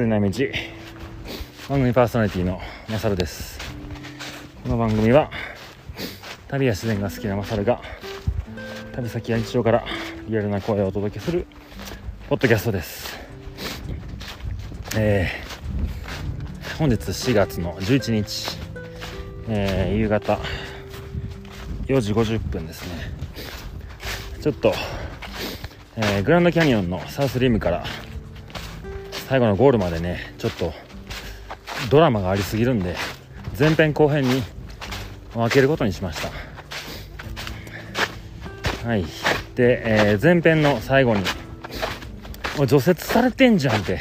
鶴な道。番組パーソナリティのマサルです。この番組は旅や自然が好きなマサルが旅先や日常からリアルな声をお届けするポッドキャストです。えー、本日4月の11日、えー、夕方4時50分ですね。ちょっと、えー、グランドキャニオンのサウスリムから最後のゴールまでねちょっとドラマがありすぎるんで前編後編に分けることにしました。はい。で、えー、前編の最後に除雪されてんじゃんって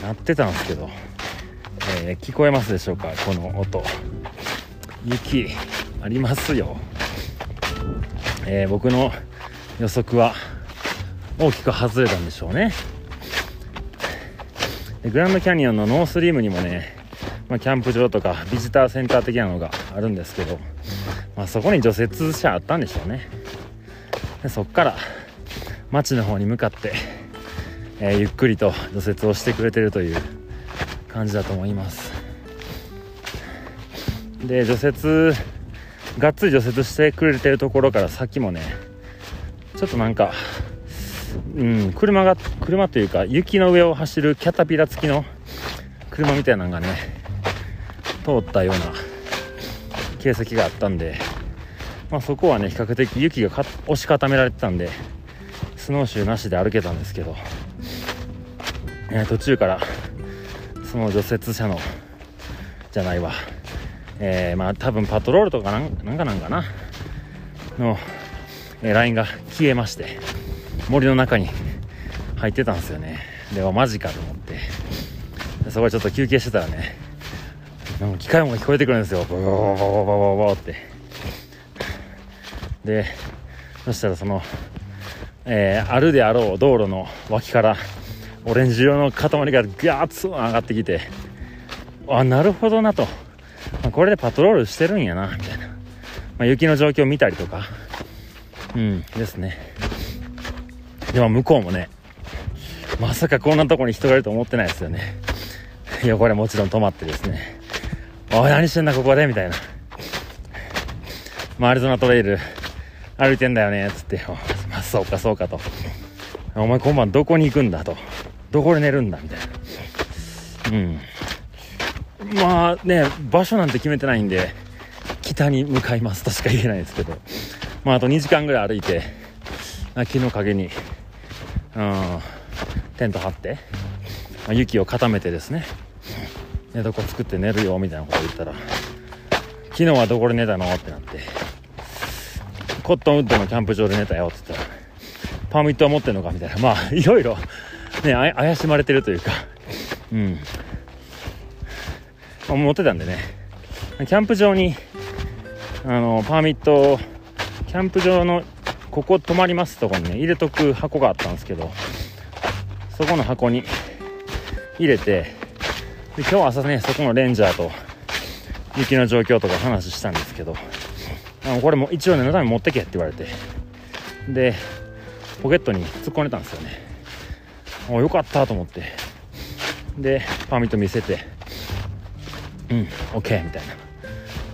なってたんですけど、えー、聞こえますでしょうか？この音。雪ありますよ、えー、僕の予測は大きく外れたんでしょうね。グランドキャニオンのノースリームにもね、まあ、キャンプ場とかビジターセンター的なのがあるんですけど、まあ、そこに除雪車あったんでしょうね。でそっから町の方に向かって、えー、ゆっくりと除雪をしてくれてるという感じだと思います。で除雪がっつり除雪してくれてるところから先もねちょっとなんかうん、車が車というか雪の上を走るキャタピラ付きの車みたいなのがね通ったような形跡があったんで、まあ、そこはね比較的雪が押し固められてたんでスノーシューなしで歩けたんですけど、えー、途中からその除雪車のじゃないわえー、まあ多分パトロールとかなんかなんかなの、えー、ラインが消えまして森の中に入ってたんですよね。ではマジかと思って。そこでちょっと休憩してたらねなんか機械音が聞こえてくるんですよ。ボボボボボボボって。でそしたらその、えー、あるであろう道路の脇からオレンジ色の塊がガーッと上がってきてあなるほどなと、まあ、これでパトロールしてるんやなみたいな、まあ、雪の状況を見たりとか。うんですね。でも向こうもね、まさかこんなとこに人がいると思ってないですよね。いや、これもちろん止まってですね、おい、何してんだ、ここで？みたいな。まあ、アリゾナトレイル歩いてんだよね、つって、まあ、そうか、そうかと。お前今晩どこに行くんだと。どこで寝るんだ？みたいな。うん。まあね、場所なんて決めてないんで、北に向かいますとしか言えないですけど、まああと2時間ぐらい歩いて、木の陰にうん、テント張って、まあ、雪を固めてですね。寝床作って寝るよみたいなこと言ったら昨日はどこで寝たの？ってなって。コットンウッドのキャンプ場で寝たよって言ったらパーミットは持ってんのか？みたいな。まあいろいろね怪しまれてるというか。うん、まあ、持ってたんでね。キャンプ場にあのパーミットキャンプ場のここ泊まりますとこにね入れとく箱があったんですけどそこの箱に入れてで今日朝ねそこのレンジャーと雪の状況とか話したんですけどこれも一応念のため持ってけって言われてでポケットに突っ込んでたんですよね。およかったと思って。でパーミット見せてうん OK みたいな。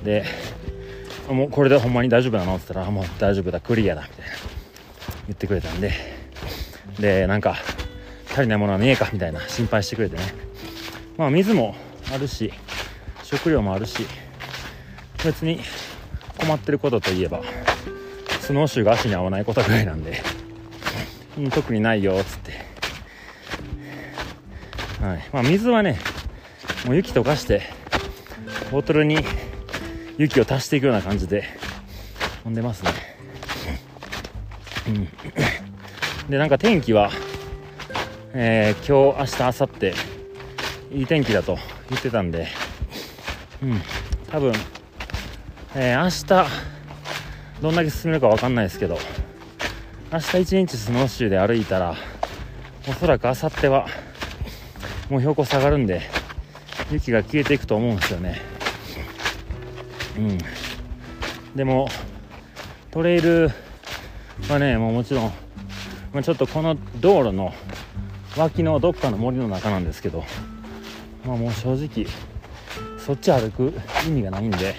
でもうこれでほんまに大丈夫なの？って言ったら、もう大丈夫だ、クリアだ、みたいな。言ってくれたんで、で、なんか、足りないものはねえか、みたいな心配してくれてね。まあ、水もあるし、食料もあるし、別に困ってることといえば、スノーシューが足に合わないことぐらいなんで、特にないよ、つって。はい。まあ、水はね、もう雪溶かして、ボトルに雪を足していくような感じで飛んでますねでなんか天気はえー、今日明日明後日いい天気だと言ってたんでうん。多分えー、明日どんだけ進めるか分かんないですけど明日一日スノーシューで歩いたらおそらく明後日はもう標高下がるんで雪が消えていくと思うんですよね。うん。でもトレイルはねもうもちろん、まあ、ちょっとこの道路の脇のどっかの森の中なんですけどまあもう正直そっち歩く意味がないんで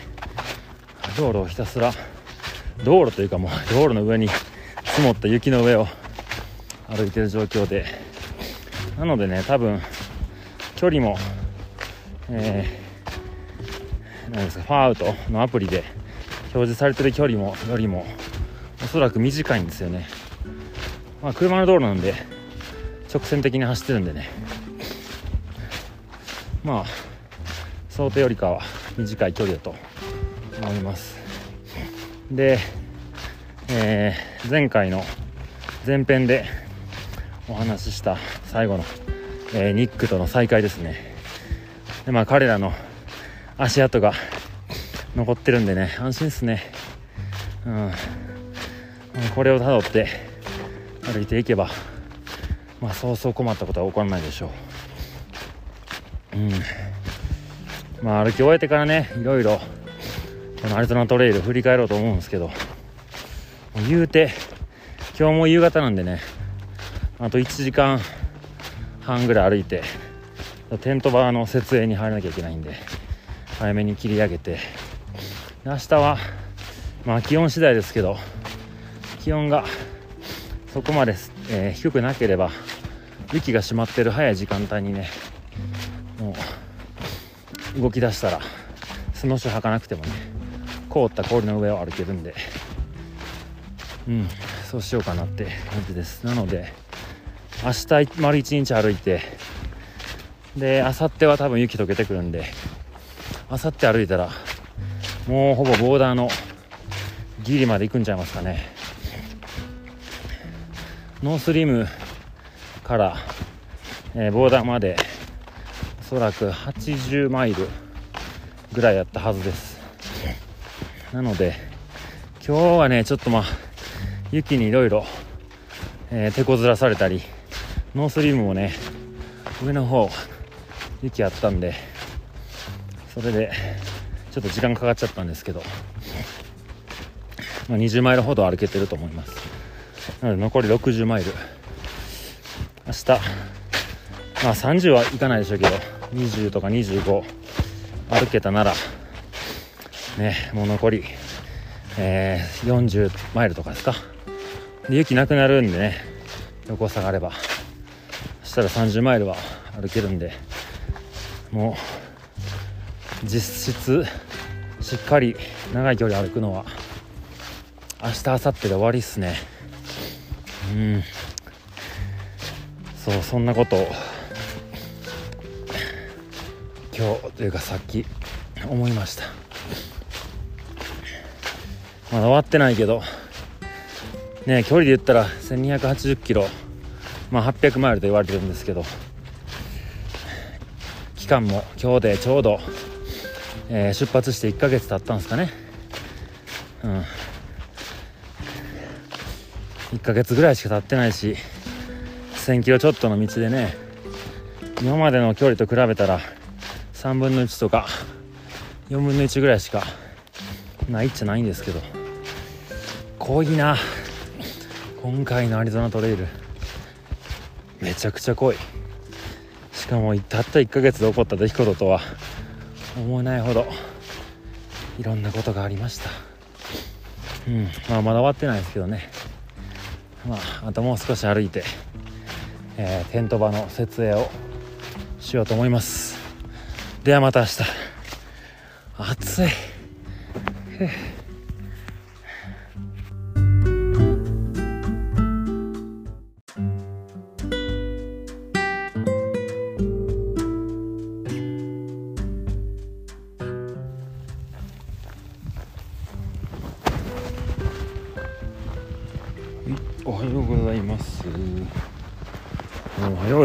道路をひたすら道路というかもう道路の上に積もった雪の上を歩いてる状況でなのでね多分距離もえー、なんですかファーアウトのアプリで表示されてる距離もよりもおそらく短いんですよね。まあ車の道路なんで直線的に走ってるんでね。まあ想定よりかは短い距離だと思います。で、えー、前回の前編でお話しした最後の、えー、ニックとの再会ですね。でまあ彼らの足跡が残ってるんでね安心っすね。うん。これをたどって歩いていけばまあそうそう困ったことは起こらないでしょう。うん。まあ歩き終えてからねいろいろこのアリゾナトレイル振り返ろうと思うんですけど言うて今日も夕方なんでねあと1時間半ぐらい歩いてテント場の設営に入らなきゃいけないんで早めに切り上げて明日はまあ気温次第ですけど気温がそこまで、えー、低くなければ雪が締まってる早い時間帯にねもう動き出したらスノーシュ履かなくてもね凍った氷の上を歩けるんでうんそうしようかなって感じです。なので明日丸一日歩いてで明後日は多分雪解けてくるんで明後日歩いたらもうほぼボーダーのギリまで行くんちゃいますかね。ノースリムから、えー、ボーダーまでおそらく80マイルぐらいやったはずです。なので今日はねちょっとまあ雪にいろいろ手こずらされたりノースリムもね上の方雪あったんでそれでちょっと時間かかっちゃったんですけど、まあ、20マイルほど歩けてると思います。なので残り60マイル。明日。まあ30はいかないでしょうけど20とか25歩けたなら。ねもう残り、えー、40マイルとかですか。で雪なくなるんでね横下がれば。そしたら30マイルは歩けるんでもう実質しっかり長い距離歩くのは明日明後日で終わりっすね。うん。そうそんなこと。を今日というかさっき思いました。まだ終わってないけど。ね距離で言ったら1280キロ。まあ800マイルと言われてるんですけど。期間も今日でちょうど、えー、出発して1ヶ月経ったんですかね。うん。1ヶ月ぐらいしか経ってないし1000キロちょっとの道でね今までの距離と比べたら3分の1とか4分の1ぐらいしかないっちゃないんですけど濃いな。今回のアリゾナトレイルめちゃくちゃ濃い。しかもたった1ヶ月で起こった出来事とは思えないほどいろんなことがありました。うんまあまだ終わってないですけどね。まあ、あともう少し歩いて、えー、テント場の設営をしようと思います。ではまた明日。暑い。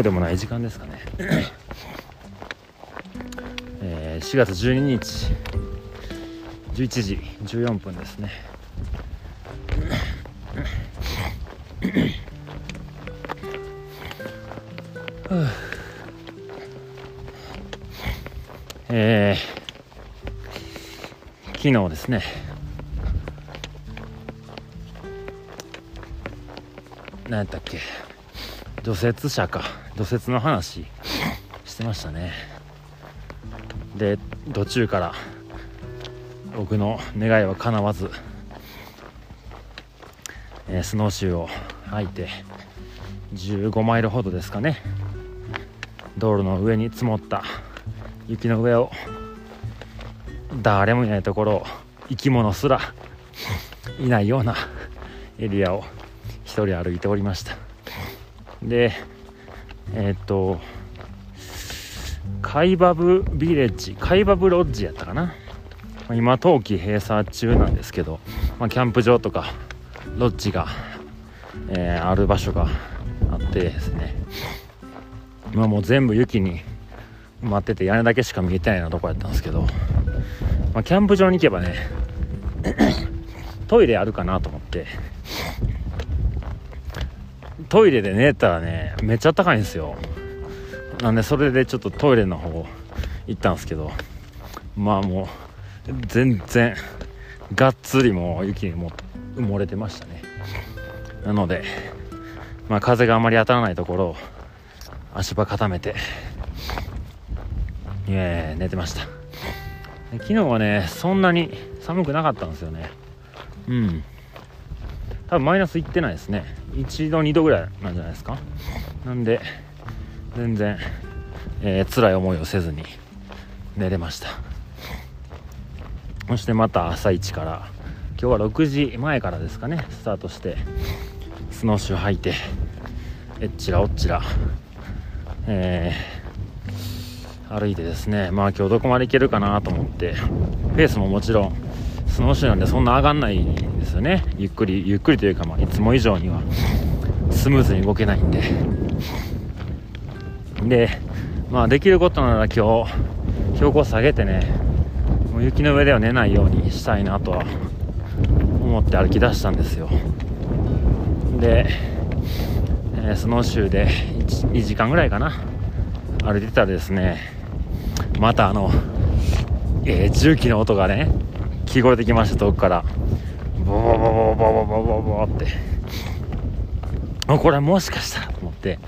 でもない時間ですかね。えー、4月12日11時14分ですね。えー、昨日ですね。何やったっけ。除雪車か。土雪の話してましたね。で途中から僕の願いは叶わず、えー、スノーシューを履いて15マイルほどですかね。道路の上に積もった雪の上を誰もいないところを生き物すらいないようなエリアを一人歩いておりました。でえー、とカイバブビレッジカイバブロッジやったかな。今冬季閉鎖中なんですけど、まあ、キャンプ場とかロッジが、えー、ある場所があってですね。今もう全部雪に埋まってて屋根だけしか見えてないようなとこやったんですけど、まあ、キャンプ場に行けばねトイレあるかなと思ってトイレで寝たらねめっちゃ高いんですよ。なんでそれでちょっとトイレの方行ったんですけど。まあもう全然がっつりもう雪にも埋もれてましたね。なのでまあ風があまり当たらないところを足場固めていや寝てました。昨日はねそんなに寒くなかったんですよね。うん。多分マイナスいってないですね。1度2度ぐらいなんじゃないですか。なんで全然、えー、辛い思いをせずに寝れました。そしてまた朝一から今日は6時前からですかね。スタートしてスノーシュー履いてえっちらおっちらえー、歩いてですね。まあ今日どこまで行けるかなと思ってペースももちろんスノーシューなんでそんな上がんないんですよね。ゆっくりゆっくりというか、まあ、いつも以上にはスムーズに動けないんで。でまあできることなら今日標高下げてねもう雪の上では寝ないようにしたいなとは思って歩き出したんですよ。で、えー、スノーシューで2時間ぐらいかな歩いてたらですね。またあの、えー、重機の音がね聞こえてきました遠くから。ボボボボボボボボボって。これもしかしたらと思って。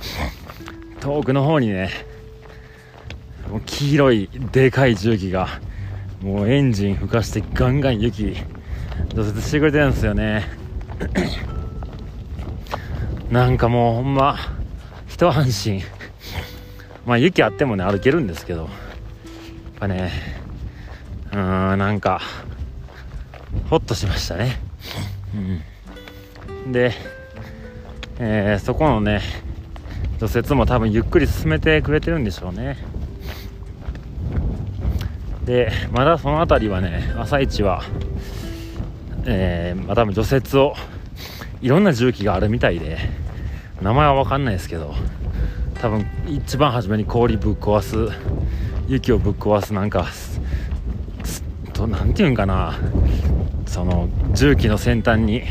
遠くの方にねもう黄色いでかい重機がもうエンジン吹かしてガンガン雪除雪してくれてるんですよね。なんかもうほんま一安心。まあ雪あってもね歩けるんですけど。やっぱねうーんなんかほっとしましたね。うん。で、えー、そこのね除雪も多分ゆっくり進めてくれてるんでしょうね。でまだその辺りはね朝一はえー、まあ、多分除雪をいろんな重機があるみたいで名前は分かんないですけど多分一番初めに氷ぶっ壊す雪をぶっ壊すなんかと何て言うんかなその重機の先端に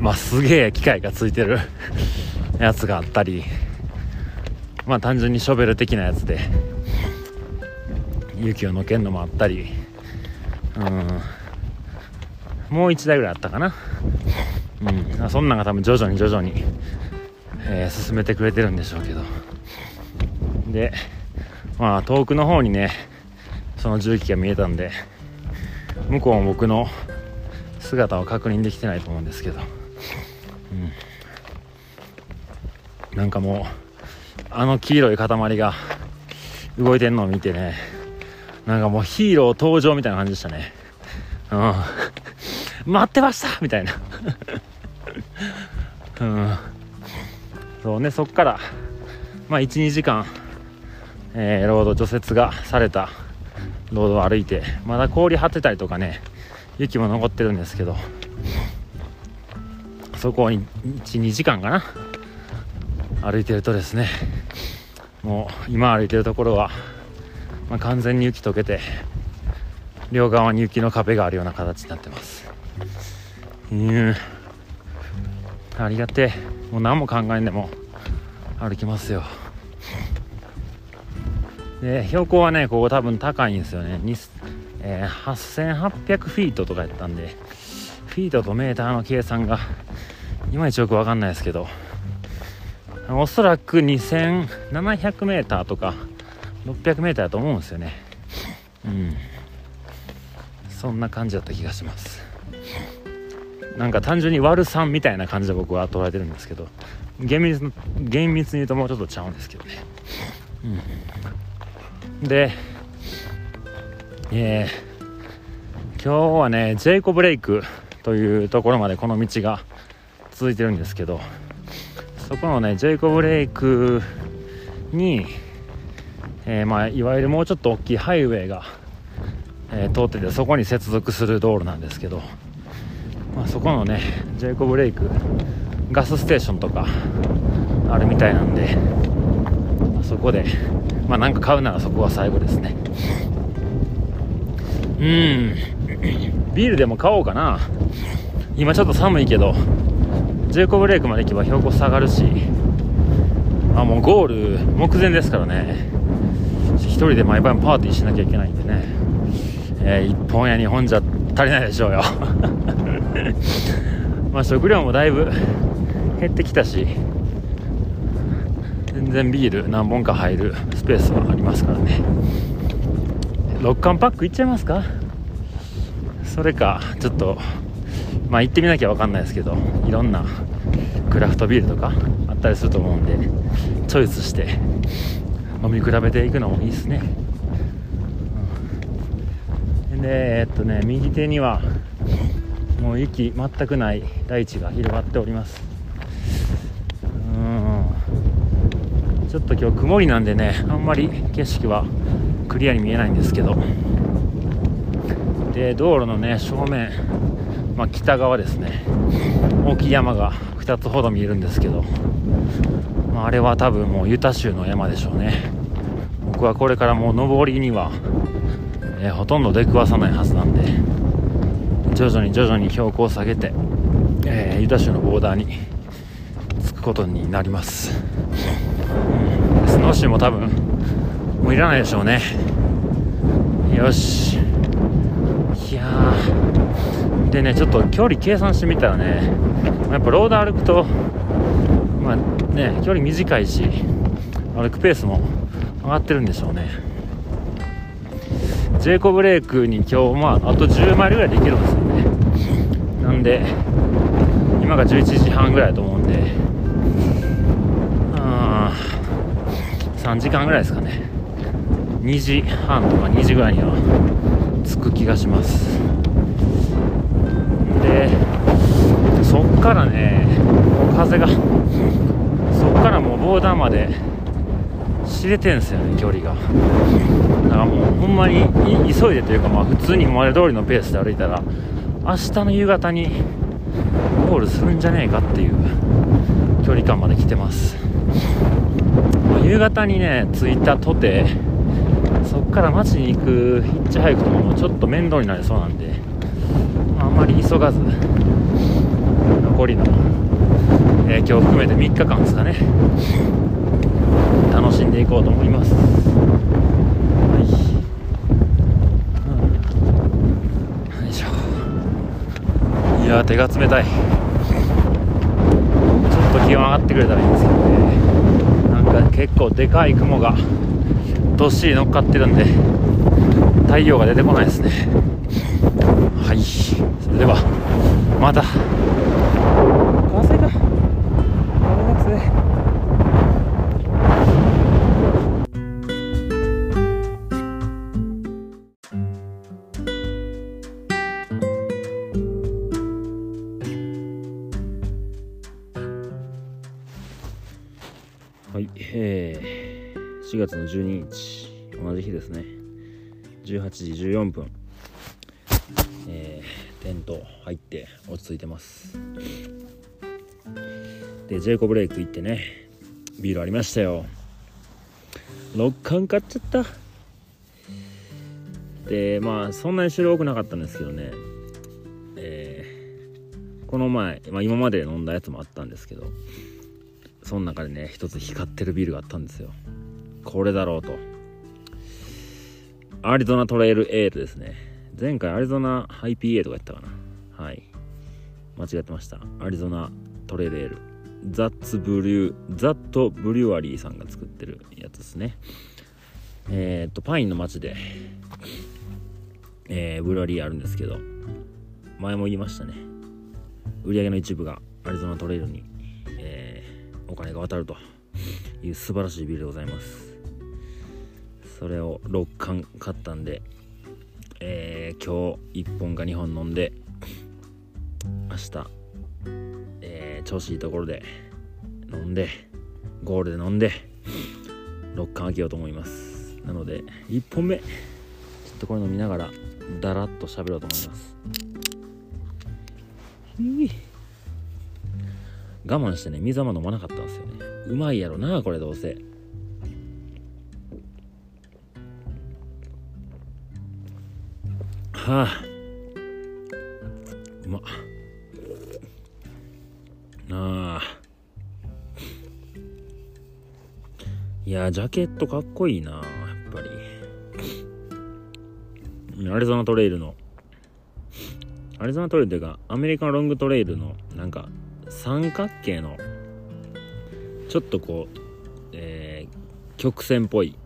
まあすげえ機械がついてる やつがあったりまあ単純にショベル的なやつで雪をのけんのもあったりうんもう1台ぐらいあったかな。うんそんなんが多分徐々に徐々に、え、進めてくれてるんでしょうけど。でまあ遠くの方にねその重機が見えたんで向こうも僕の姿を確認できてないと思うんですけど、うん、なんかもうあの黄色い塊が動いてんのを見てね。なんかもうヒーロー登場みたいな感じでしたね。うん。待ってました！みたいな。うん。そうねそっからまあ12時間、えー、ロード除雪がされたロードを歩いてまだ氷張ってたりとかね雪も残ってるんですけどそこに12時間かな歩いてるとですねもう今歩いてるところは、まあ、完全に雪解けて両側に雪の壁があるような形になってます。うん。ありがてえ。もう何も考えんでも歩きますよ。で標高はねここ多分高いんですよね。えー、8800フィートとかやったんでフィートとメーターの計算がいまいちよく分かんないですけどおそらく 2700m とか 600m だと思うんですよね。うん。そんな感じだった気がします。なんか単純に割る3みたいな感じで僕は捉えてるんですけど厳密厳密に言うともうちょっとちゃうんですけどね、うん、でえー、今日はねジェイコブレイクというところまでこの道が続いてるんですけどそこのねジェイコブレイクに、えー、まあ、いわゆるもうちょっと大きいハイウェイが、えー、通っててそこに接続する道路なんですけど、まあ、そこのねジェイコブレイクガスステーションとかあるみたいなんで、そこでまあなんか買うならそこが最後ですね。うん。ビールでも買おうかな。今ちょっと寒いけどジェイコブレイクまで行けば標高下がるし。あもうゴール目前ですからね。1人で毎晩パーティーしなきゃいけないんでね、えー、1本や2本じゃ足りないでしょうよ。まあ食料もだいぶ減ってきたし。全然ビール何本か入るスペースはありますからね。6缶パックいっちゃいますか？それかちょっとまあ行ってみなきゃ分かんないですけどいろんなクラフトビールとかあったりすると思うんでチョイスして飲み比べていくのもいいですね、でえっとね右手にはもう雪全くない大地が広がっております。ちょっと今日曇りなんでねあんまり景色はクリアに見えないんですけど。で道路のね正面まあ、北側ですね。大きい山が2つほど見えるんですけど、まあ、あれは多分もうユタ州の山でしょうね。僕はこれからもう登りには、え、ほとんど出くわさないはずなんで。徐々に徐々に標高を下げて、えー、ユタ州のボーダーに着くことになります、ノーシューも多分もういらないでしょうね。よし。いやでねちょっと距離計算してみたらね。やっぱロード歩くとまあね距離短いし歩くペースも上がってるんでしょうね。ジェイコブレイクに今日まああと10マイルぐらいできるんですよね。なんで今が11時半ぐらいだと思うんであ3時間ぐらいですかね。2時半とか2時ぐらいには着く気がします。でそっからね風がそっからもうボーダーまで知れてんすよね距離が。だからもうほんまに急いでというかまあ普通に今まで通りのペースで歩いたら明日の夕方にゴールするんじゃねえかっていう距離感まで来てます、夕方にね着いたとてそっから街に行くヒッチハイクとかもちょっと面倒になりそうなんであんまり急がず残りの、えー、今日含めて3日間ですかね楽しんでいこうと思います、はい。うん、よいしょ。いや手が冷たい。ちょっと気温上がってくれたらいいんですけどね。か結構でかい雲がどっしり乗っかってるんで太陽が出てこないですね。はい。それではまた。月の12日同じ日ですね。18時14分。えー、テント入って落ち着いてます。でジェイコブレイク行ってねビールありましたよ。6缶買っちゃった。でまあそんなに種類多くなかったんですけどね。えー、この前、まあ、今まで飲んだやつもあったんですけどその中でね一つ光ってるビールがあったんですよ。これだろうと。アリゾナトレイルエールですね。前回アリゾナ IPA とかやったかな。はい。間違ってました。アリゾナトレレール。ザッツブリューザットブリュワリーさんが作ってるやつですね。えっ、とパインの街で、えー、ブルワリーあるんですけど前も言いましたね。売り上げの一部がアリゾナトレイルに、えー、お金が渡るという素晴らしいビルでございます。それを6缶買ったんで、えー、今日1本か2本飲んで明日、えー、調子いいところで飲んでゴールで飲んで6缶開けようと思います。なので1本目ちょっとこれ飲みながらだらっと喋ろうと思います。我慢してね水あんま飲まなかったんですよね。うまいやろなこれどうせ。はあ。うまっああ。いやジャケットかっこいいなやっぱり。アリゾナトレイルの。アリゾナトレイルっていうかアメリカンロングトレイルのなんか三角形のちょっとこう、えー、曲線っぽい、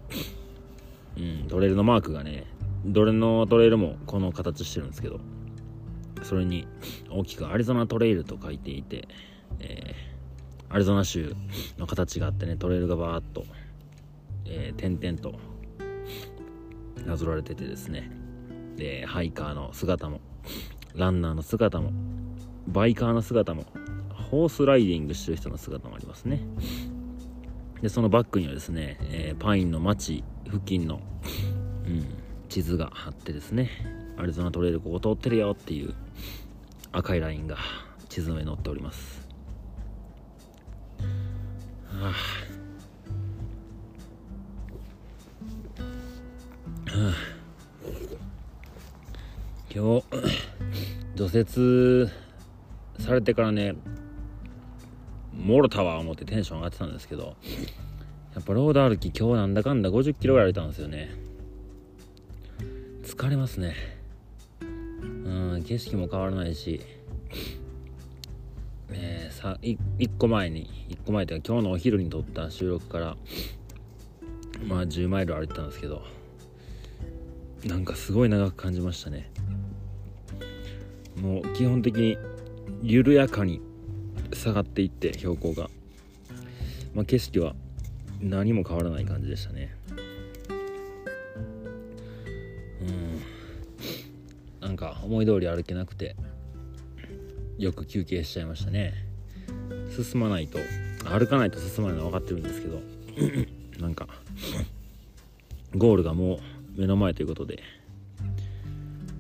うん、トレイルのマークがねどれのトレイルもこの形してるんですけどそれに大きくアリゾナトレイルと書いていて、えー、アリゾナ州の形があってねトレイルがバーっと、えー、点々となぞられててですね。でハイカーの姿もランナーの姿もバイカーの姿もホースライディングしてる人の姿もありますね。でそのバックにはですね、えー、パインの町付近の、うん、地図が貼ってですねアリゾナトレイルここ通ってるよっていう赤いラインが地図の上に載っております。はあ、はあ、今日除雪されてからねもろたわ思ってテンション上がってたんですけどやっぱロード歩き今日なんだかんだ50キロぐらい歩いたんですよね。疲れますね。うん景色も変わらないし。えー、さ1個前に1個前というか今日のお昼に撮った収録からまあ10マイル歩いてたんですけどなんかすごい長く感じましたね。もう基本的に緩やかに下がっていって標高が、まあ、景色は何も変わらない感じでしたね。なんか思い通り歩けなくてよく休憩しちゃいましたね。進まないと歩かないと進まないのは分かってるんですけど なんかゴールがもう目の前ということで、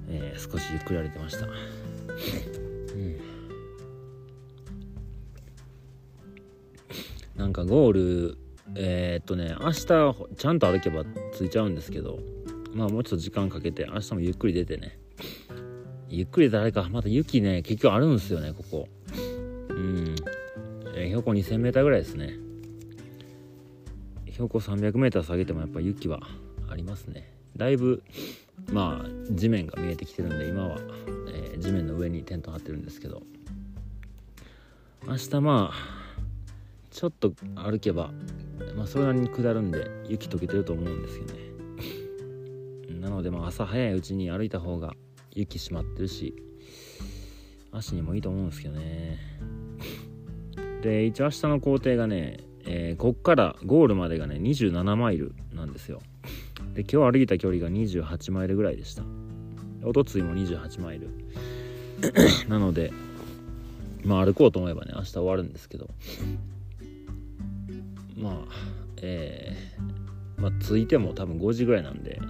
えー、少しゆっくり歩いてました。なんかゴールえー、っとね明日ちゃんと歩けば着いちゃうんですけどまあもうちょっと時間かけて明日もゆっくり出てねゆっくり誰か。また雪ね結局あるんですよねここ。うん。え、標高 2000m ぐらいですね。標高 300m 下げてもやっぱ雪はありますね。だいぶまあ地面が見えてきてるんで今は、えー、地面の上にテント張ってるんですけど。明日まあちょっと歩けば、まあ、それなりに下るんで雪解けてると思うんですよね。なのでまあ朝早いうちに歩いた方が雪閉まってるし足にもいいと思うんですけどね。で一応明日の工程がね、えー、こっからゴールまでがね27マイルなんですよ。で今日歩いた距離が28マイルぐらいでした。おとついも28マイル。なのでまあ歩こうと思えばね明日終わるんですけど。まあえー、まあ着いても多分5時ぐらいなんで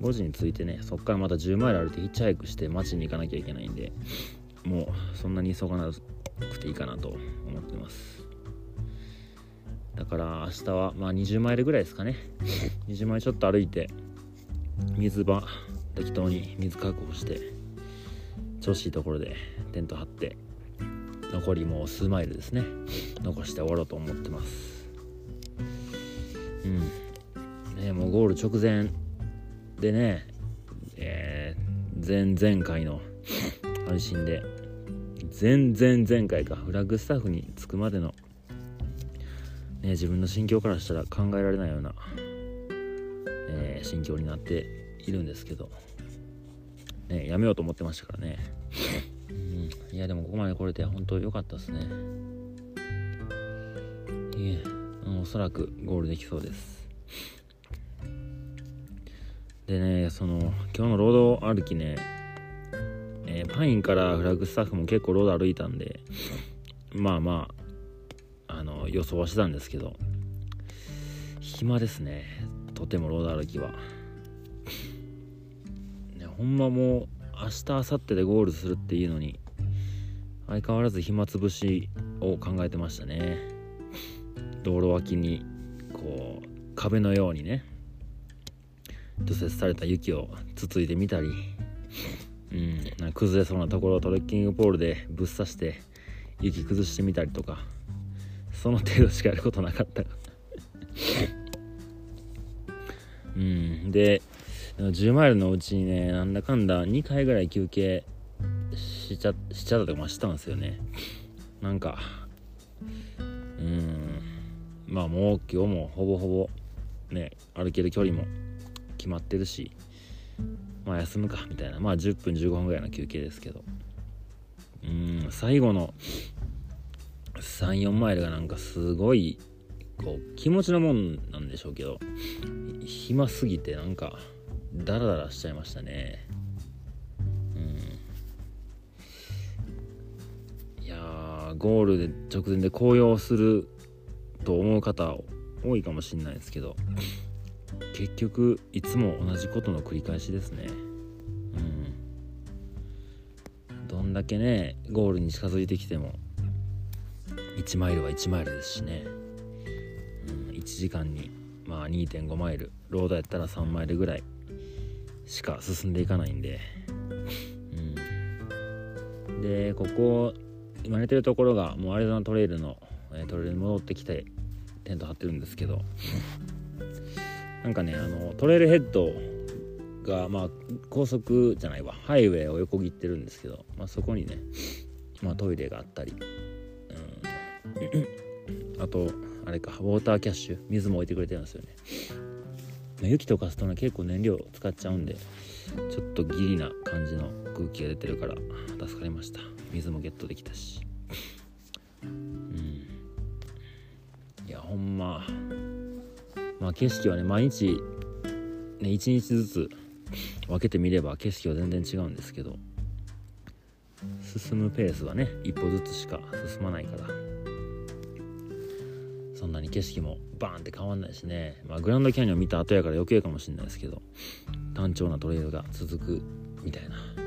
5時に着いてねそっからまた10マイル歩いてヒッチハイクして街に行かなきゃいけないんでもうそんなに急がなくていいかなと思ってます。だから明日はまあ20マイルぐらいですかね。20マイルちょっと歩いて水場適当に水確保して調子いいところでテント張って残りもう数マイルですね。残して終わろうと思ってます。うん。ねもうゴール直前でねえー、前々回の配信で前々前回かフラッグスタッフに着くまでのね、自分の心境からしたら考えられないような、えー、心境になっているんですけど、ね、やめようと思ってましたからね、うん、いやでもここまで来れて本当良かったですね。いえおそらくゴールできそうです。でねその今日のロード歩きね、えー、パインからフラッグスタッフも結構ロード歩いたんでまあまああの予想はしてたんですけど暇ですねとてもロード歩きは、ね、ほんまもう明日明後日でゴールするっていうのに相変わらず暇つぶしを考えてましたね。道路脇にこう壁のようにね除雪された雪をつついてみたりうん崩れそうなところをトレッキングポールでぶっ刺して雪崩してみたりとかその程度しかやることなかった。うんで10マイルのうちにねなんだかんだ2回ぐらい休憩しちゃしちゃったとかしたんですよね。なんかうんまあもう今日もほぼほぼね歩ける距離も決まってるしまあ休むかみたいな。まあ10分15分ぐらいの休憩ですけど。うん最後の34マイルがなんかすごいこう気持ちのもんなんでしょうけど暇すぎてなんかダラダラしちゃいましたね。うん。いやゴールで直前で紅葉すると思う方多いかもしれないですけど。結局いつも同じことの繰り返しですね。うん。どんだけねゴールに近づいてきても1マイルは1マイルですしね、うん、1時間にまあ2.5マイルロードやったら3マイルぐらいしか進んでいかないんで、うん、でここ今寝てるところがもうアリゾナトレイルのトレイルに戻ってきてテント張ってるんですけど。なんかねあのトレイルヘッドがまあ高速じゃないわ。ハイウェイを横切ってるんですけど、まあ、そこにね、まあ、トイレがあったり。うん。あとあれかウォーターキャッシュ水も置いてくれてるんですよね。ま雪とかすとね結構燃料使っちゃうんでちょっとギリな感じの空気が出てるから助かりました。水もゲットできたし。うん。いやほんま。まあ景色はね毎日ね一日ずつ分けてみれば景色は全然違うんですけど進むペースはね一歩ずつしか進まないからそんなに景色もバーンって変わんないしね、まあ、グランドキャニオン見た後やから余計かもしれないですけど単調なトレイルが続くみたいな。う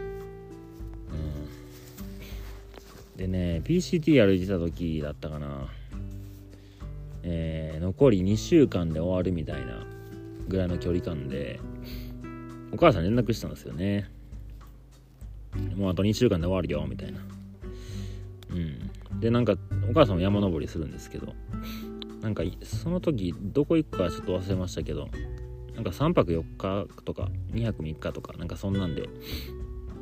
ん。でね PCT 歩いてた時だったかな。えー、残り2週間で終わるみたいなぐらいの距離感でお母さん連絡したんですよね。もうあと2週間で終わるよみたいな。うん。でなんかお母さんも山登りするんですけどなんかその時どこ行くかちょっと忘れましたけどなんか3泊4日とか2泊3日とかなんかそんなんで、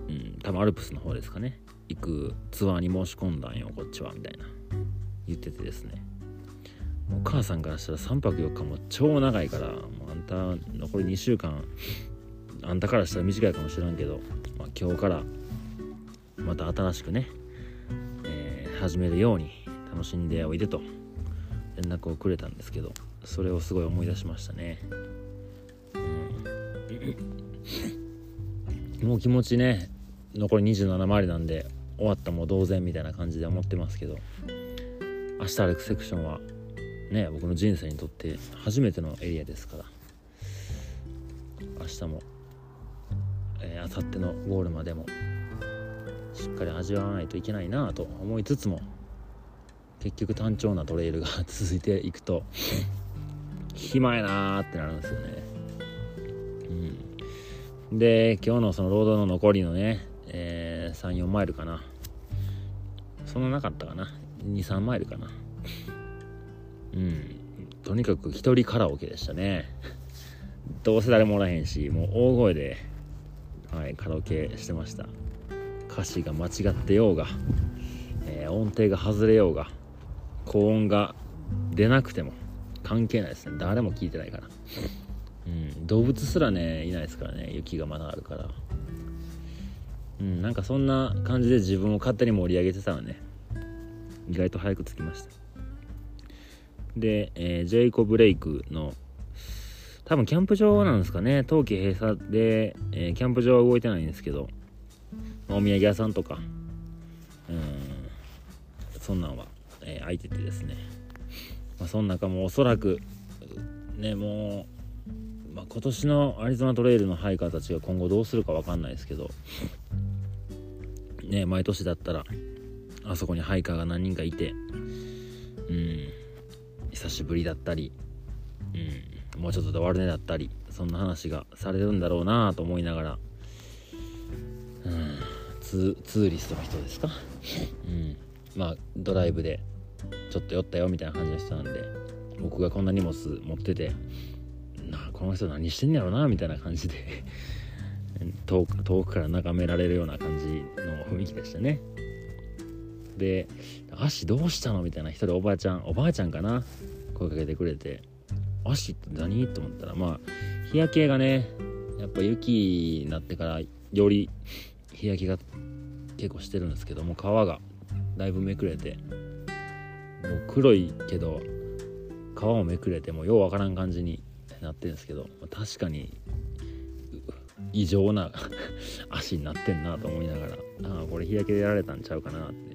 うん、多分アルプスの方ですかね。行くツアーに申し込んだんよこっちはみたいな。言っててですね。お母さんからしたら3泊4日も超長いからもうあんた残り2週間あんたからしたら短いかもしれんけど、まあ、今日からまた新しくね、えー、始めるように楽しんでおいでと連絡をくれたんですけどそれをすごい思い出しましたね、うん、もう気持ちね残り27回りなんで終わったも同然みたいな感じで思ってますけど明日歩くセクションはね僕の人生にとって初めてのエリアですから。明日もえー、明後日のゴールまでもしっかり味わわないといけないなと思いつつも結局単調なトレイルが続いていくと暇やなーってなるんですよね、うん、で今日のそのロードの残りのね、えー、34マイルかな。そんななかったかな。23マイルかな。うん。とにかく一人カラオケでしたね。どうせ誰もおらへんしもう大声で、はい、カラオケしてました。歌詞が間違ってようが、えー、音程が外れようが高音が出なくても関係ないですね。誰も聞いてないから。うん動物すらねいないですからね。雪がまだあるから。うんなんかそんな感じで自分を勝手に盛り上げてたらね意外と早く着きました。で、えー、ジェイコブレイクの多分キャンプ場なんですかね。冬季閉鎖で、えー、キャンプ場は動いてないんですけどお土産屋さんとか。うん。そんなんは、えー、空いててですね、まあ、その中もおそらくねもう、まあ、今年のアリゾナトレイルのハイカーたちが今後どうするか分かんないですけどね毎年だったらあそこにハイカーが何人かいてうん。久しぶりだったりうん。もうちょっとで終わるねだったりそんな話がされるんだろうなと思いながらうんツーリストの人ですか？うん。まあドライブでちょっと酔ったよみたいな感じの人なんで僕がこんな荷物持っててなこの人何してんやろなみたいな感じで遠く遠くから眺められるような感じの雰囲気でしたねで「足どうしたの?」みたいな一人おばあちゃんおばあちゃんかな？声かけてくれて「足って何?」と思ったらまあ日焼けがねやっぱ雪になってからより日焼けが結構してるんですけども皮がだいぶめくれてもう黒いけど皮もめくれてもようわからん感じになってるんですけど確かに異常な 足になってんなと思いながらああこれ日焼けでやられたんちゃうかなって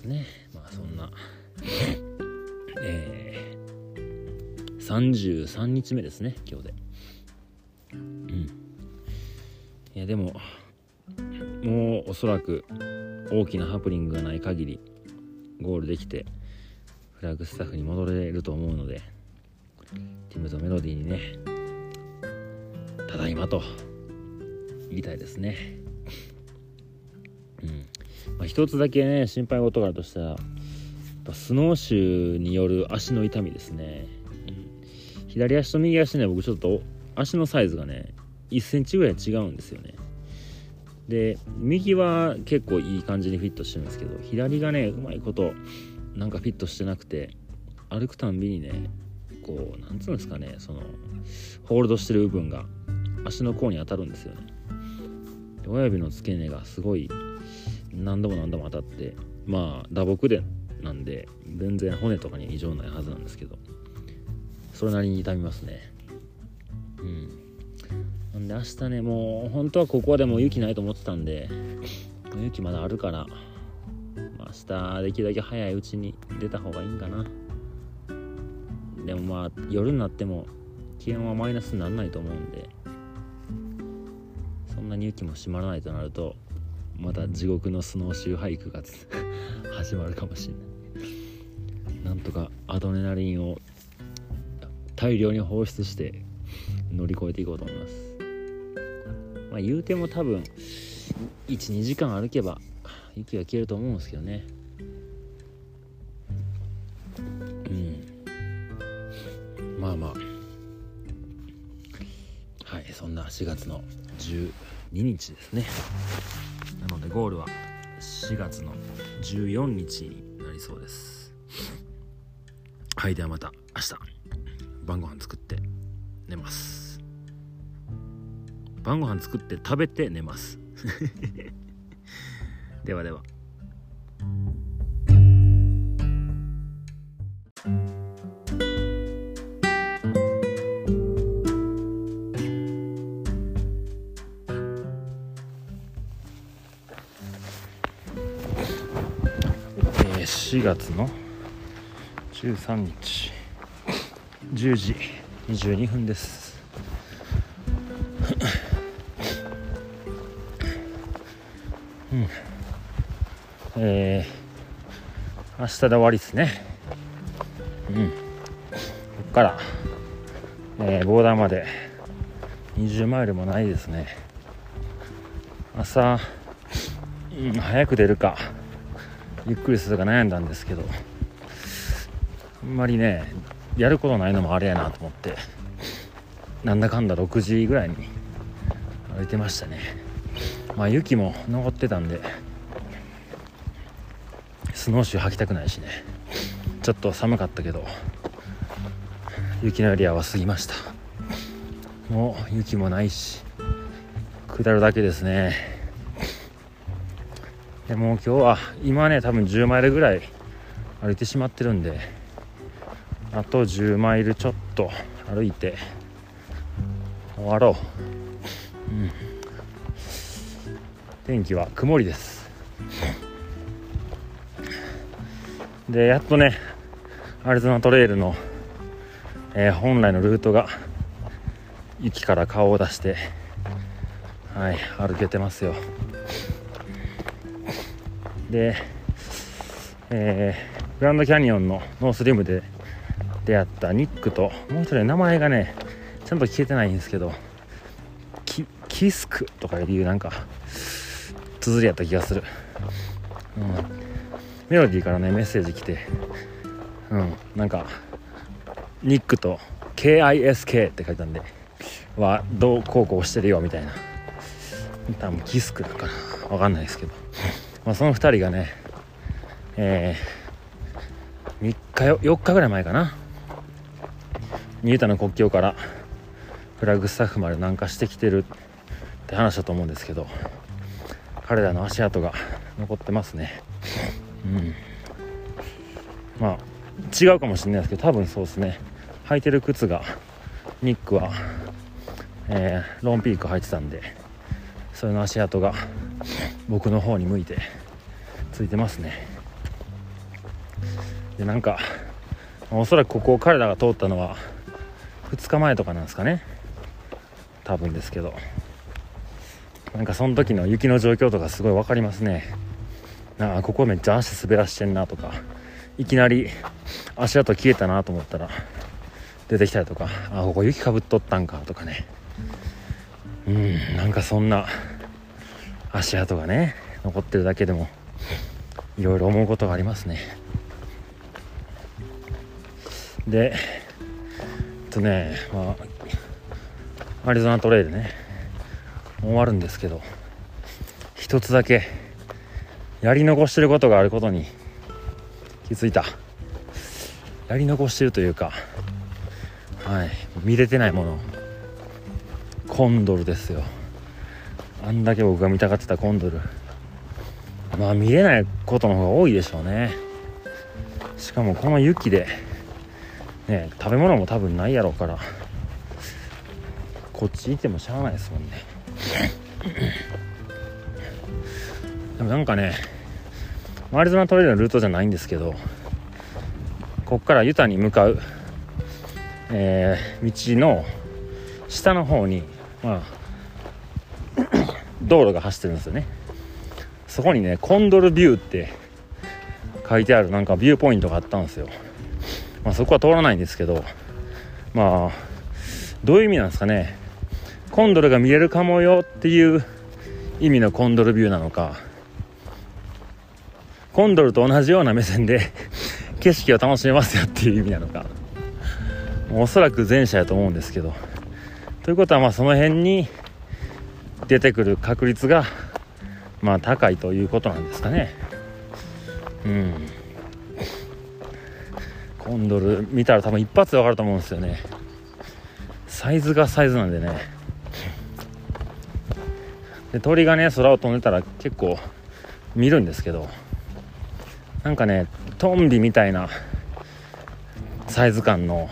そうですね。まあそんな。えー、33日目ですね今日で。うん。いやでももうおそらく大きなハプニングがない限りゴールできてフラッグスタッフに戻れると思うのでティムとメロディーにねただいまと言いたいですね。うん。まあ、一つだけね心配事があるとしたらスノーシューによる足の痛みですね、うん、左足と右足ね僕ちょっと足のサイズがね1センチぐらい違うんですよね。で右は結構いい感じにフィットしてるんですけど左がねうまいことなんかフィットしてなくて歩くたんびにねこうなんつうんですかねそのホールドしてる部分が足の甲に当たるんですよね。親指の付け根がすごい何度も何度も当たってまあ打撲でなんで全然骨とかに異常ないはずなんですけどそれなりに痛みますね。うん。なんで明日ねもう本当はここはでも雪ないと思ってたんで雪まだあるから、あ、明日できるだけ早いうちに出た方がいいんかな。でもまあ夜になっても気温はマイナスにならないと思うんでそんなに雪も閉まらないとなるとまた地獄のスノーシューハイクが始まるかもしれない。なんとかアドレナリンを大量に放出して乗り越えていこうと思います。まあ言うても多分12時間歩けば雪が消えると思うんですけどね。うん。まあまあ。はいそんな4月の12日ですね。なのでゴールは4月の14日になりそうです。はいではまた明日晩ご飯作って寝ます。晩ご飯作って食べて寝ます。ではでは。4月の13日。10時22分です。うん。えー、明日で終わりですね。うん。こっから、えー、ボーダーまで20マイルもないですね。朝、うん、早く出るか。ゆっくりするか悩んだんですけどあんまりねやることないのもあれやなと思ってなんだかんだ6時ぐらいに歩いてましたね。まあ雪も残ってたんでスノーシュー履きたくないしね。ちょっと寒かったけど雪のエリアは過ぎました。もう雪もないし下るだけですね。でも今日は今ね多分10マイルぐらい歩いてしまってるんであと10マイルちょっと歩いて終わろう、うん、天気は曇りです。でやっとねアリゾナトレイルの、えー、本来のルートが雪から顔を出してはい歩けてますよ。で、えー、グランドキャニオンのノースリムで出会ったニックともう一人名前がねちゃんと聞けてないんですけどキキスクとかいうなんか綴りやった気がする、うん、メロディーからねメッセージ来てうん。なんかニックと KISK って書いたんではどうこうこうしてるよみたいな。多分キスクだから分かんないですけど、まあ、その2人がねえー、3日4日ぐらい前かな。ニュータの国境からフラッグスタッフまで南下してきてるって話だと思うんですけど彼らの足跡が残ってますね。うん。まあ違うかもしれないですけど多分そうですね。履いてる靴がニックは、えー、ロンピーク履いてたんで。それの足跡が僕の方に向いてついてますね。でなんかおそらくここを彼らが通ったのは2日前とかなんですかね。多分ですけど。なんかその時の雪の状況とかすごい分かりますね。ああここめっちゃ足滑らしてんなとか。いきなり足跡消えたなと思ったら出てきたりとか。あここ雪かぶっとったんかとかね。うんなんかそんな足跡がね残ってるだけでもいろいろ思うことがありますね。でえっとねまあアリゾナトレイルね終わるんですけど一つだけやり残してることがあることに気づいた。やり残してるというかはい見れてないものコンドルですよ。あんだけ僕が見たがってたコンドル。まあ見れないことの方が多いでしょうね。しかもこの雪でね食べ物も多分ないやろうから。こっち行ってもしゃあないですもんね。でもなんかねマリゾナトレイルのルートじゃないんですけどこっからユタに向かう、えー、道の下の方にまあ道路が走ってるんですよね。そこにねコンドルビューって書いてあるなんかビューポイントがあったんですよ、まあ、そこは通らないんですけどまあどういう意味なんですかね。コンドルが見れるかもよっていう意味のコンドルビューなのか。コンドルと同じような目線で景色を楽しめますよっていう意味なのか。おそらく前者やと思うんですけど。ということはまあその辺に出てくる確率がまあ高いということなんですかね。うん。コンドル見たら多分一発で分かると思うんですよね。サイズがサイズなんでね。で鳥がね空を飛んでたら結構見るんですけどなんかねトンビみたいなサイズ感の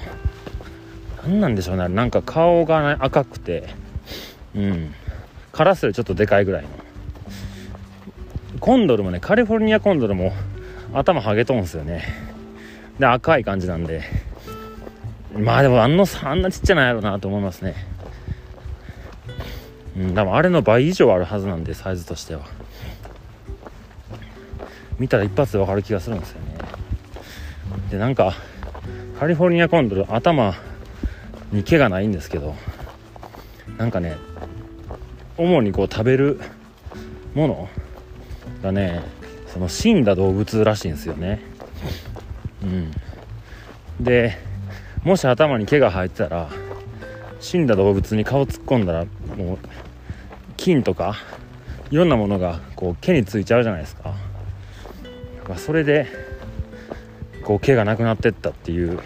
何なんでしょうねなんか顔が、ね、赤くて。うん。カラスよりちょっとでかいぐらいの。コンドルもねカリフォルニアコンドルも頭ハゲとんすよね。で赤い感じなんで。まあでもあんのあんなちっちゃなやろなと思いますね。うん多分あれの倍以上あるはずなんでサイズとしては。見たら一発で分かる気がするんですよね。でなんかカリフォルニアコンドル頭に毛がないんですけどなんかね主にこう食べるものがねその死んだ動物らしいんですよね。うん。でもし頭に毛が生えてたら死んだ動物に顔突っ込んだらもう菌とかいろんなものがこう毛についちゃうじゃないですかそれでこう毛がなくなってったっていう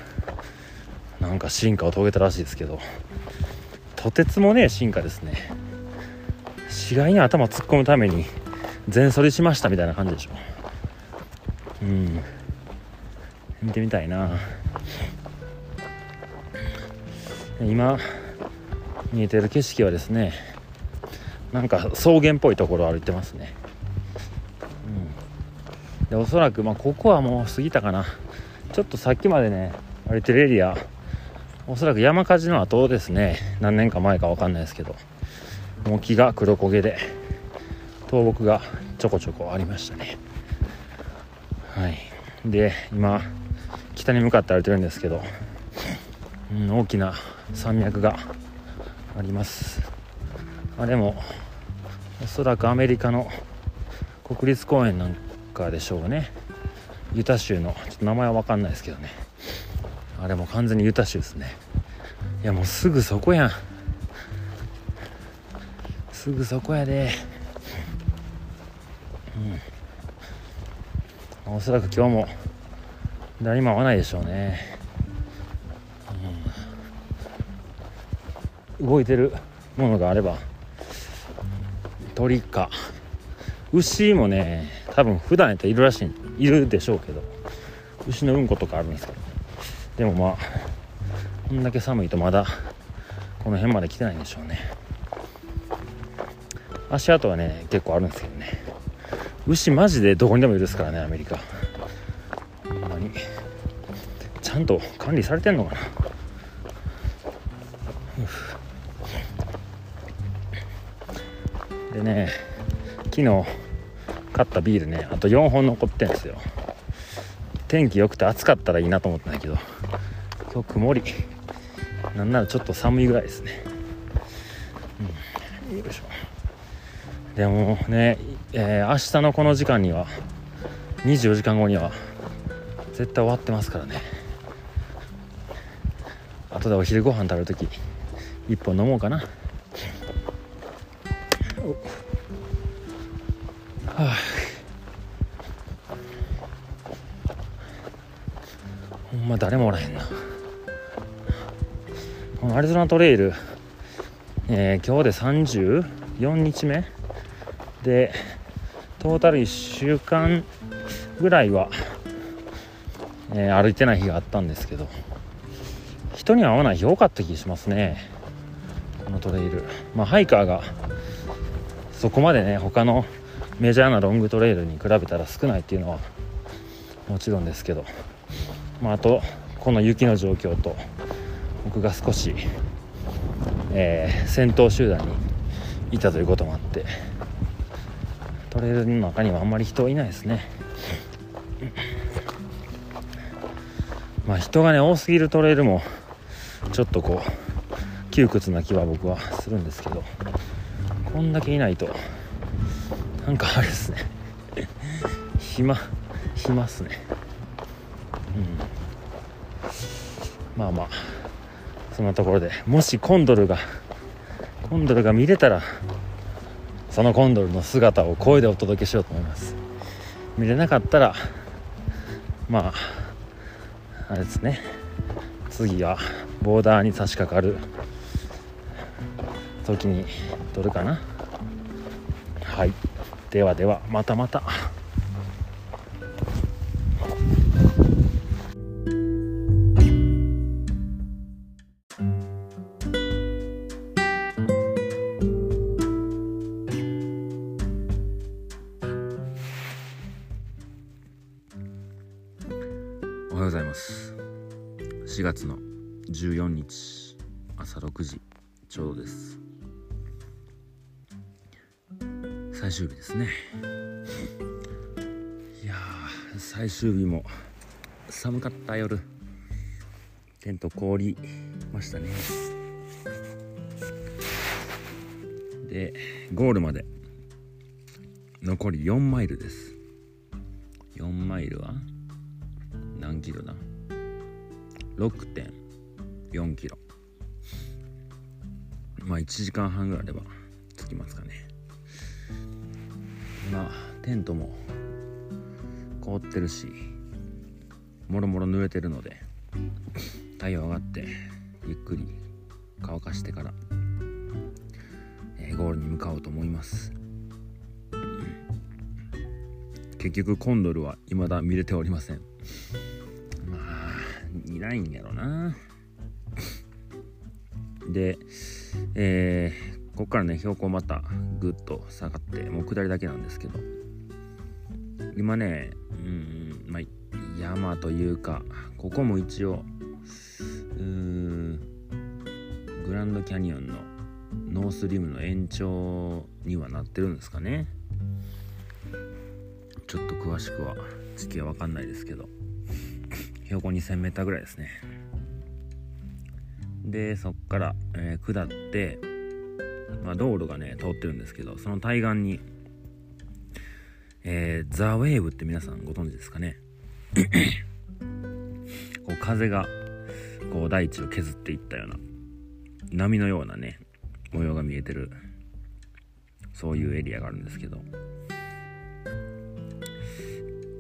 なんか進化を遂げたらしいですけどとてつもねえ進化ですね。死骸に頭突っ込むために全剃りしましたみたいな感じでしょ。うん。見てみたいな。今見えてる景色はですねなんか草原っぽいところを歩いてますね、うん、でおそらく、まあ、ここはもう過ぎたかな。ちょっとさっきまでね歩いてるエリアおそらく山火事の後ですね。何年か前か分かんないですけど。もう木が黒焦げで倒木がちょこちょこありましたね。はい。で今北に向かって歩いてるんですけど、うん、大きな山脈があります。あでもおそらくアメリカの国立公園なんかでしょうね。ユタ州のちょっと名前は分かんないですけどね。あれも完全にユタ州ですね。いやもうすぐそこやん。すぐそこやで。うん。おそらく今日も誰も会わないでしょうね、うん、動いてるものがあれば鳥か。牛もね多分普段やったらいるらしいいるでしょうけど。牛のうんことかあるんですけど。でもまあこんだけ寒いとまだこの辺まで来てないんでしょうね。足跡はね結構あるんですけどね。牛マジでどこにでもいるですからねアメリカ。ほんまに。ちゃんと管理されてんのかな。でね昨日買ったビールねあと4本残ってんですよ。天気良くて暑かったらいいなと思ったんだけど。今日曇り。なんならちょっと寒いぐらいですね、うん、よいしょ。でもね、えー、明日のこの時間には24時間後には絶対終わってますからね。後でお昼ご飯食べる時1本飲もうかな。はあ。ほんま誰もおらへんな。このアリゾナトレイル、えー、今日で34日目。でトータル1週間ぐらいは、えー、歩いてない日があったんですけど。人には合わない日多かった気がしますね。このトレイル。まあハイカーがそこまでね他のメジャーなロングトレイルに比べたら少ないっていうのはもちろんですけど、まあ、あとこの雪の状況と僕が少し、えー、先頭集団にいたということもあってトレイルの中にはあんまり人いないですね。まあ人がね多すぎるトレイルもちょっとこう窮屈な気は僕はするんですけどこんだけいないとなんかあれですね。暇暇っすね。うん。まあまあ。そんなところでもしコンドルがコンドルが見れたらそのコンドルの姿を声でお届けしようと思います。見れなかったらまああれですね。次はボーダーに差し掛かる時に撮るかな。はい。ではではまたまた。朝6時ちょうどです。最終日ですね。いや最終日も寒かった夜。テント凍りましたね。でゴールまで。残り4マイルです。4マイルは？何キロだ？6.4キロ。まあ1時間半ぐらいあれば着きますかね。まあテントも凍ってるしもろもろ濡れてるので太陽上がってゆっくり乾かしてから、えー、ゴールに向かおうと思います。結局コンドルは未だ見れておりません。まあいないんやろな。でえー、こっからね標高またぐっと下がってもう下りだけなんですけど。今ねうんまあ山というかここも一応うんグランドキャニオンのノースリムの延長にはなってるんですかね。ちょっと詳しくは時期は分かんないですけど。標高 2000m ぐらいですね。でそっから、えー、下って、まあ、道路がね通ってるんですけどその対岸にえー、ザ・ウェーブって皆さんご存知ですかね？こう風がこう大地を削っていったような波のようなね模様が見えてるそういうエリアがあるんですけど。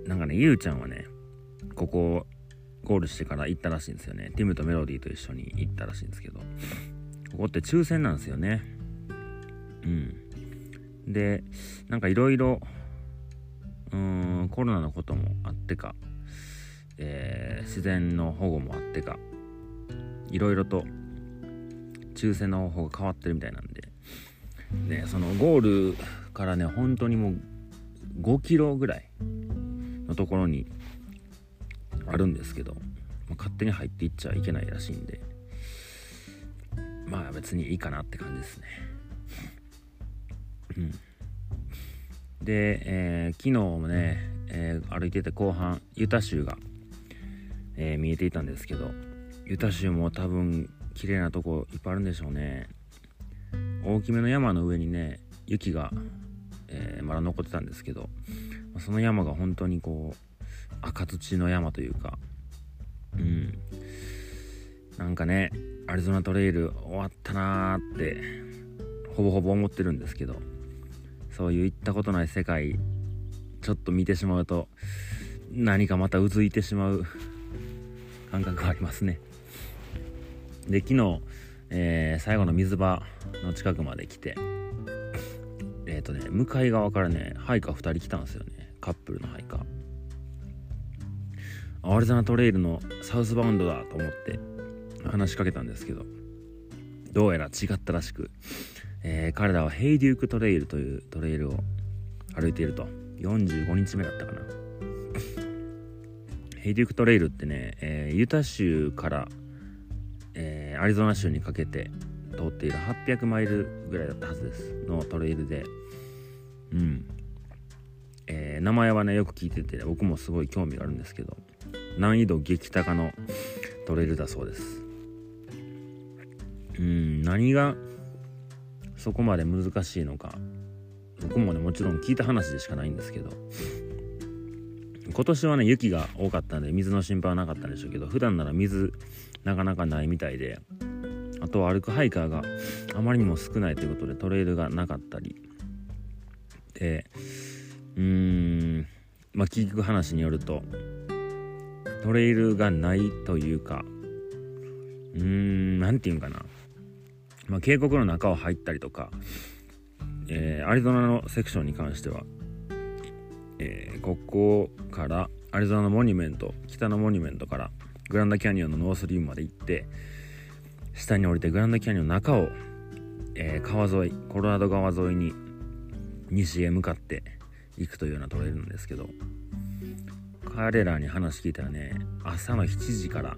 なんかねゆうちゃんはねここゴールしてから行ったらしいんですよね。ティムとメロディーと一緒に行ったらしいんですけど。ここって抽選なんですよね。うん。でなんかいろいろうんコロナのこともあってか、えー、自然の保護もあってかいろいろと抽選の方法が変わってるみたいなんで。でそのゴールからね本当にもう5キロぐらいのところにあるんですけど、まあ、勝手に入っていっちゃいけないらしいんでまあ別にいいかなって感じですね。うん。で、えー、昨日もね、えー、歩いてて後半ユタ州が、えー、見えていたんですけどユタ州も多分綺麗なとこいっぱいあるんでしょうね。大きめの山の上にね雪が、えまだ残ってたんですけどその山が本当にこう赤土の山というか。うん。なんかねアリゾナトレイル終わったなーってほぼほぼ思ってるんですけどそういう行ったことない世界ちょっと見てしまうと何かまたうずいてしまう 感覚がありますね。で昨日、えー、最後の水場の近くまで来てえっ、ー、とね向かい側からねハイカー2人来たんですよね。カップルのハイカー。アリゾナトレイルのサウスバウンドだと思って話しかけたんですけどどうやら違ったらしくえー、彼らはヘイデュークトレイルというトレイルを歩いていると。45日目だったかな。ヘイデュークトレイルってね、えー、ユタ州から、えー、アリゾナ州にかけて通っている800マイルぐらいだったはずです。のトレイルで。うん。えー、名前はねよく聞いてて僕もすごい興味があるんですけど。難易度激高のトレイルだそうです。うん何がそこまで難しいのか僕もねもちろん聞いた話でしかないんですけど。今年はね雪が多かったんで水の心配はなかったんでしょうけど普段なら水なかなかないみたいであとは歩くハイカーがあまりにも少ないということでトレイルがなかったり。でうーんまあ聞く話によるとトレイルがないというかうーん何て言うんかな。まあ、渓谷の中を入ったりとか、えー、アリゾナのセクションに関しては、えー、ここからアリゾナのモニュメント北のモニュメントからグランドキャニオンのノースリームまで行って下に降りてグランドキャニオンの中を、えー、川沿いコロラド川沿いに西へ向かって行くというようなトレイルなんですけど。彼らに話聞いたらね朝の7時から、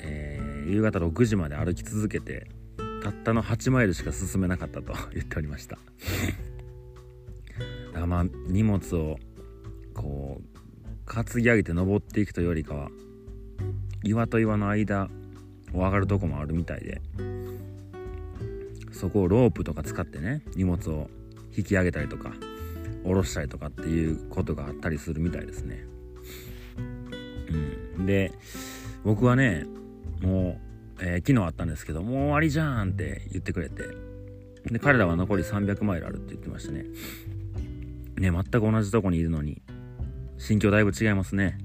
えー、夕方6時まで歩き続けてたったの8マイルしか進めなかったと 言っておりました。だからまあ荷物をこう担ぎ上げて登っていくというよりかは岩と岩の間を上がるとこもあるみたいでそこをロープとか使ってね荷物を引き上げたりとか下ろしたりとかっていうことがあったりするみたいですね。うん。で僕はねもうえー、昨日あったんですけど、もう終わりじゃんって言ってくれて、で、彼らは残り300マイルあるって言ってましたね。ね、全く同じとこにいるのに、心境だいぶ違いますね。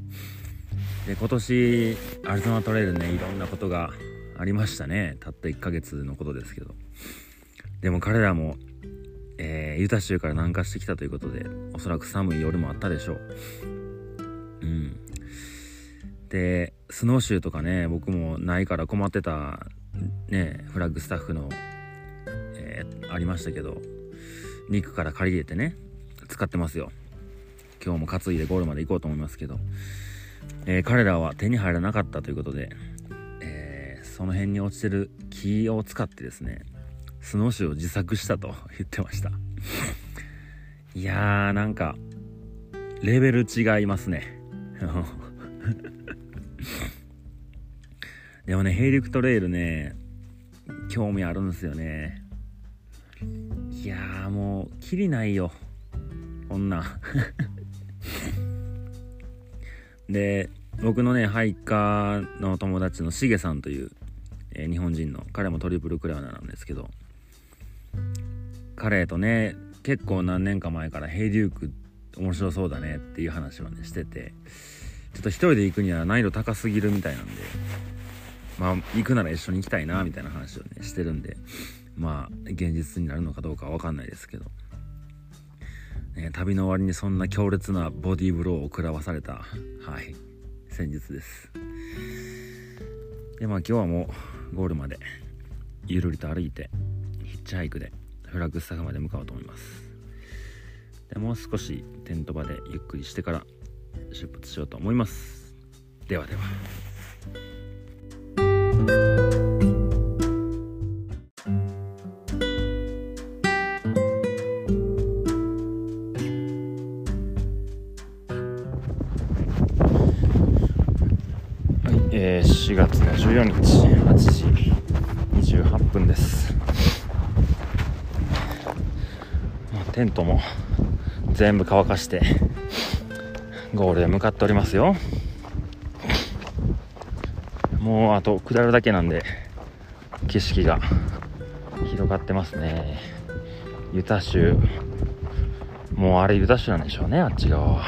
で今年アリゾナトレイルねいろんなことがありましたね。たった1ヶ月のことですけど。でも彼らも、えー、ユタ州から南下してきたということでおそらく寒い夜もあったでしょう。うん。でスノーシューとかね僕もないから困ってたねフラッグスタッフの、えー、ありましたけど肉から借り入れてね使ってますよ。今日も担いでゴールまで行こうと思いますけど、えー、彼らは手に入らなかったということで、えー、その辺に落ちてる木を使ってですねスノーシューを自作したと 言ってました。いやーなんかレベル違いますね。でもねヘイリクトレイルね興味あるんですよね。いやーもうきりないよ。こんなで僕のねハイカーの友達のしげさんという、えー、日本人の彼もトリプルクラウナーなんですけど彼とね結構何年か前からヘイデューク面白そうだねっていう話をねしててちょっと一人で行くには難易度高すぎるみたいなんで。まあ行くなら一緒に行きたいなみたいな話をねしてるんで。まあ現実になるのかどうかは分かんないですけど、ね、旅の終わりにそんな強烈なボディーブローを食らわされた。はい。先日です。でまあ今日はもうゴールまでゆるりと歩いてヒッチハイクでフラッグスタフまで向かおうと思います。でもう少しテント場でゆっくりしてから出発しようと思います。ではでは。えー、4月の14日8時28分です。テントも全部乾かしてゴールへ向かっておりますよ。もうあと下るだけなんで景色が広がってますね。ユタ州。もうあれユタ州なんでしょうねあっち側は。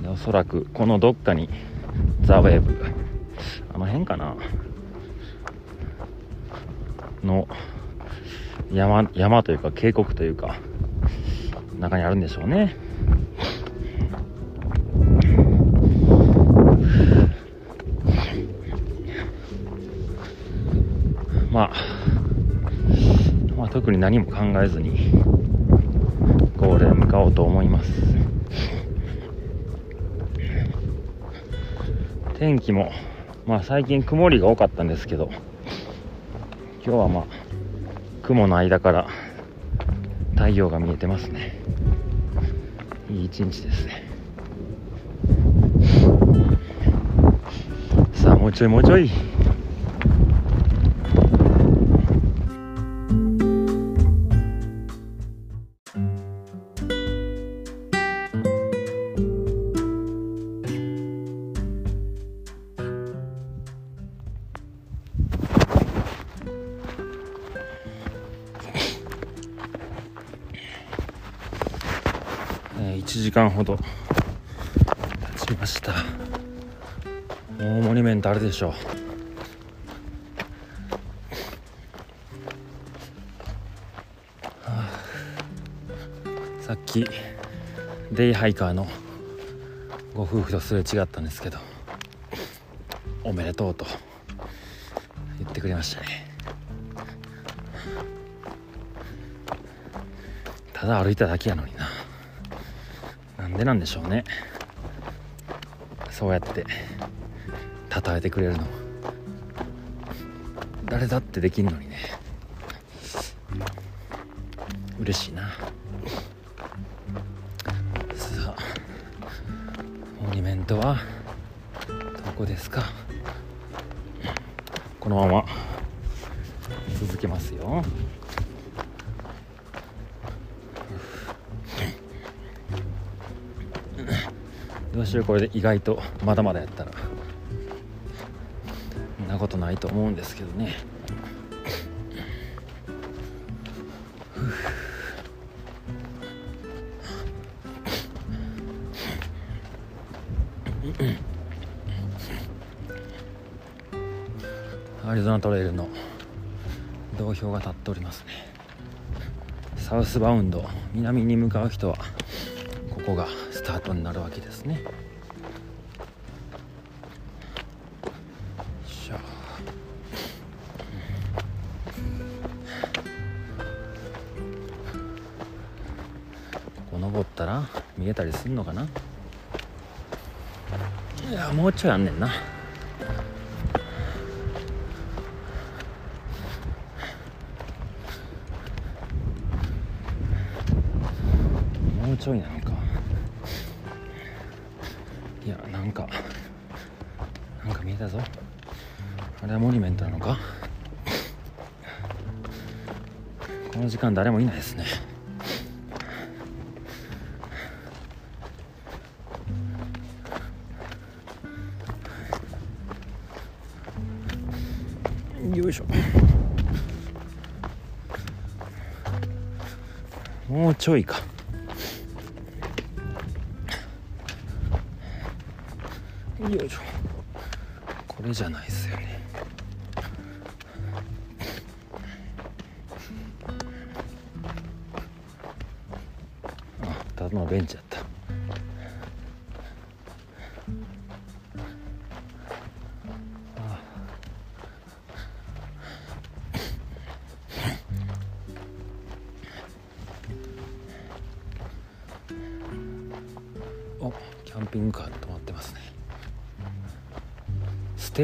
でおそらくこのどっかにザ・ウェーブ。あの辺かな。の山山というか渓谷というか中にあるんでしょうね。まあ、まあ、特に何も考えずにゴールへ向かおうと思います。天気もまあ最近曇りが多かったんですけど今日はまあ雲の間から太陽が見えてますね。いい一日ですね。さあもうちょいもうちょい。しょう。さっきデイハイカーのご夫婦とすれ違ったんですけどおめでとうと言ってくれましたね。ただ歩いただけやのにな。なんでなんでしょうね。そうやって称えてくれるの誰だってできんのにね。嬉しいな。さあモニュメントはどこですか？このまま続けますよ。どうしようこれで意外とまだまだやったら。ないと思うんですけどね。アリゾナトレイルの道標が立っておりますね。サウスバウンド南に向かう人はここがスタートになるわけですね。すんのかな？いやもうちょいあんねんな。もうちょいなのか。いやなんかなんか見えたぞ。あれはモニュメントなのか？この時間誰もいないですね。うちょいか。よいしょ。これじゃない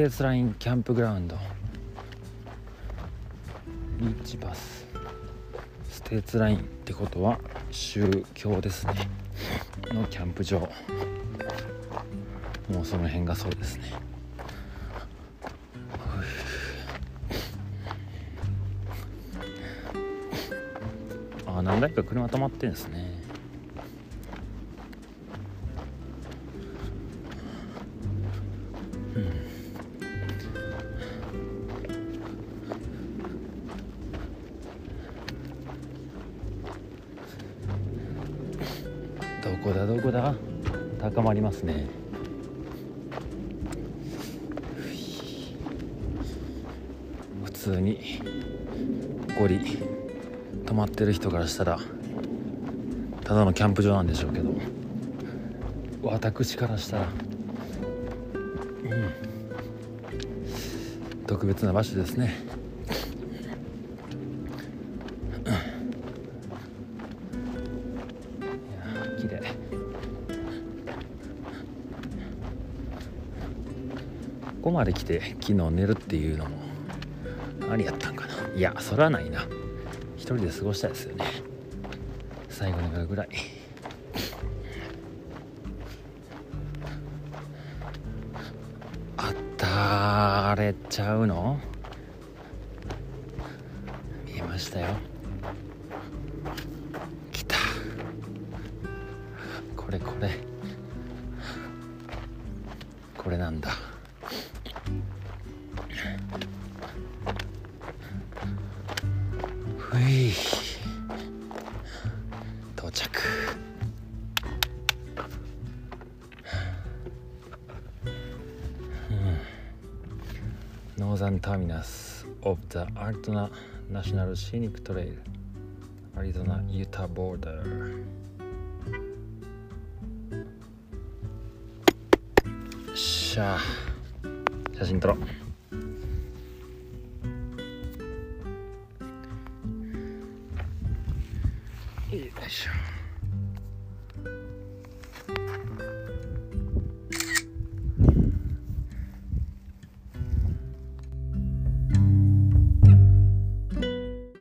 ステーツラインキャンプグラウンド。リーチバス。ステーツラインってことは州境ですね。のキャンプ場。もうその辺がそうですね。あ何台か車止まってんですね。ますね。普通にゴリ泊まってる人からしたらただのキャンプ場なんでしょうけど私からしたらうん。特別な場所ですね。まで来て昨日寝るっていうのもありやったんかな。いやそれはないな。一人で過ごしたいですよね。最後の夜ぐらい。あったれちゃうの？トナナショナルシニックトレイル。アリゾナユタボーダー。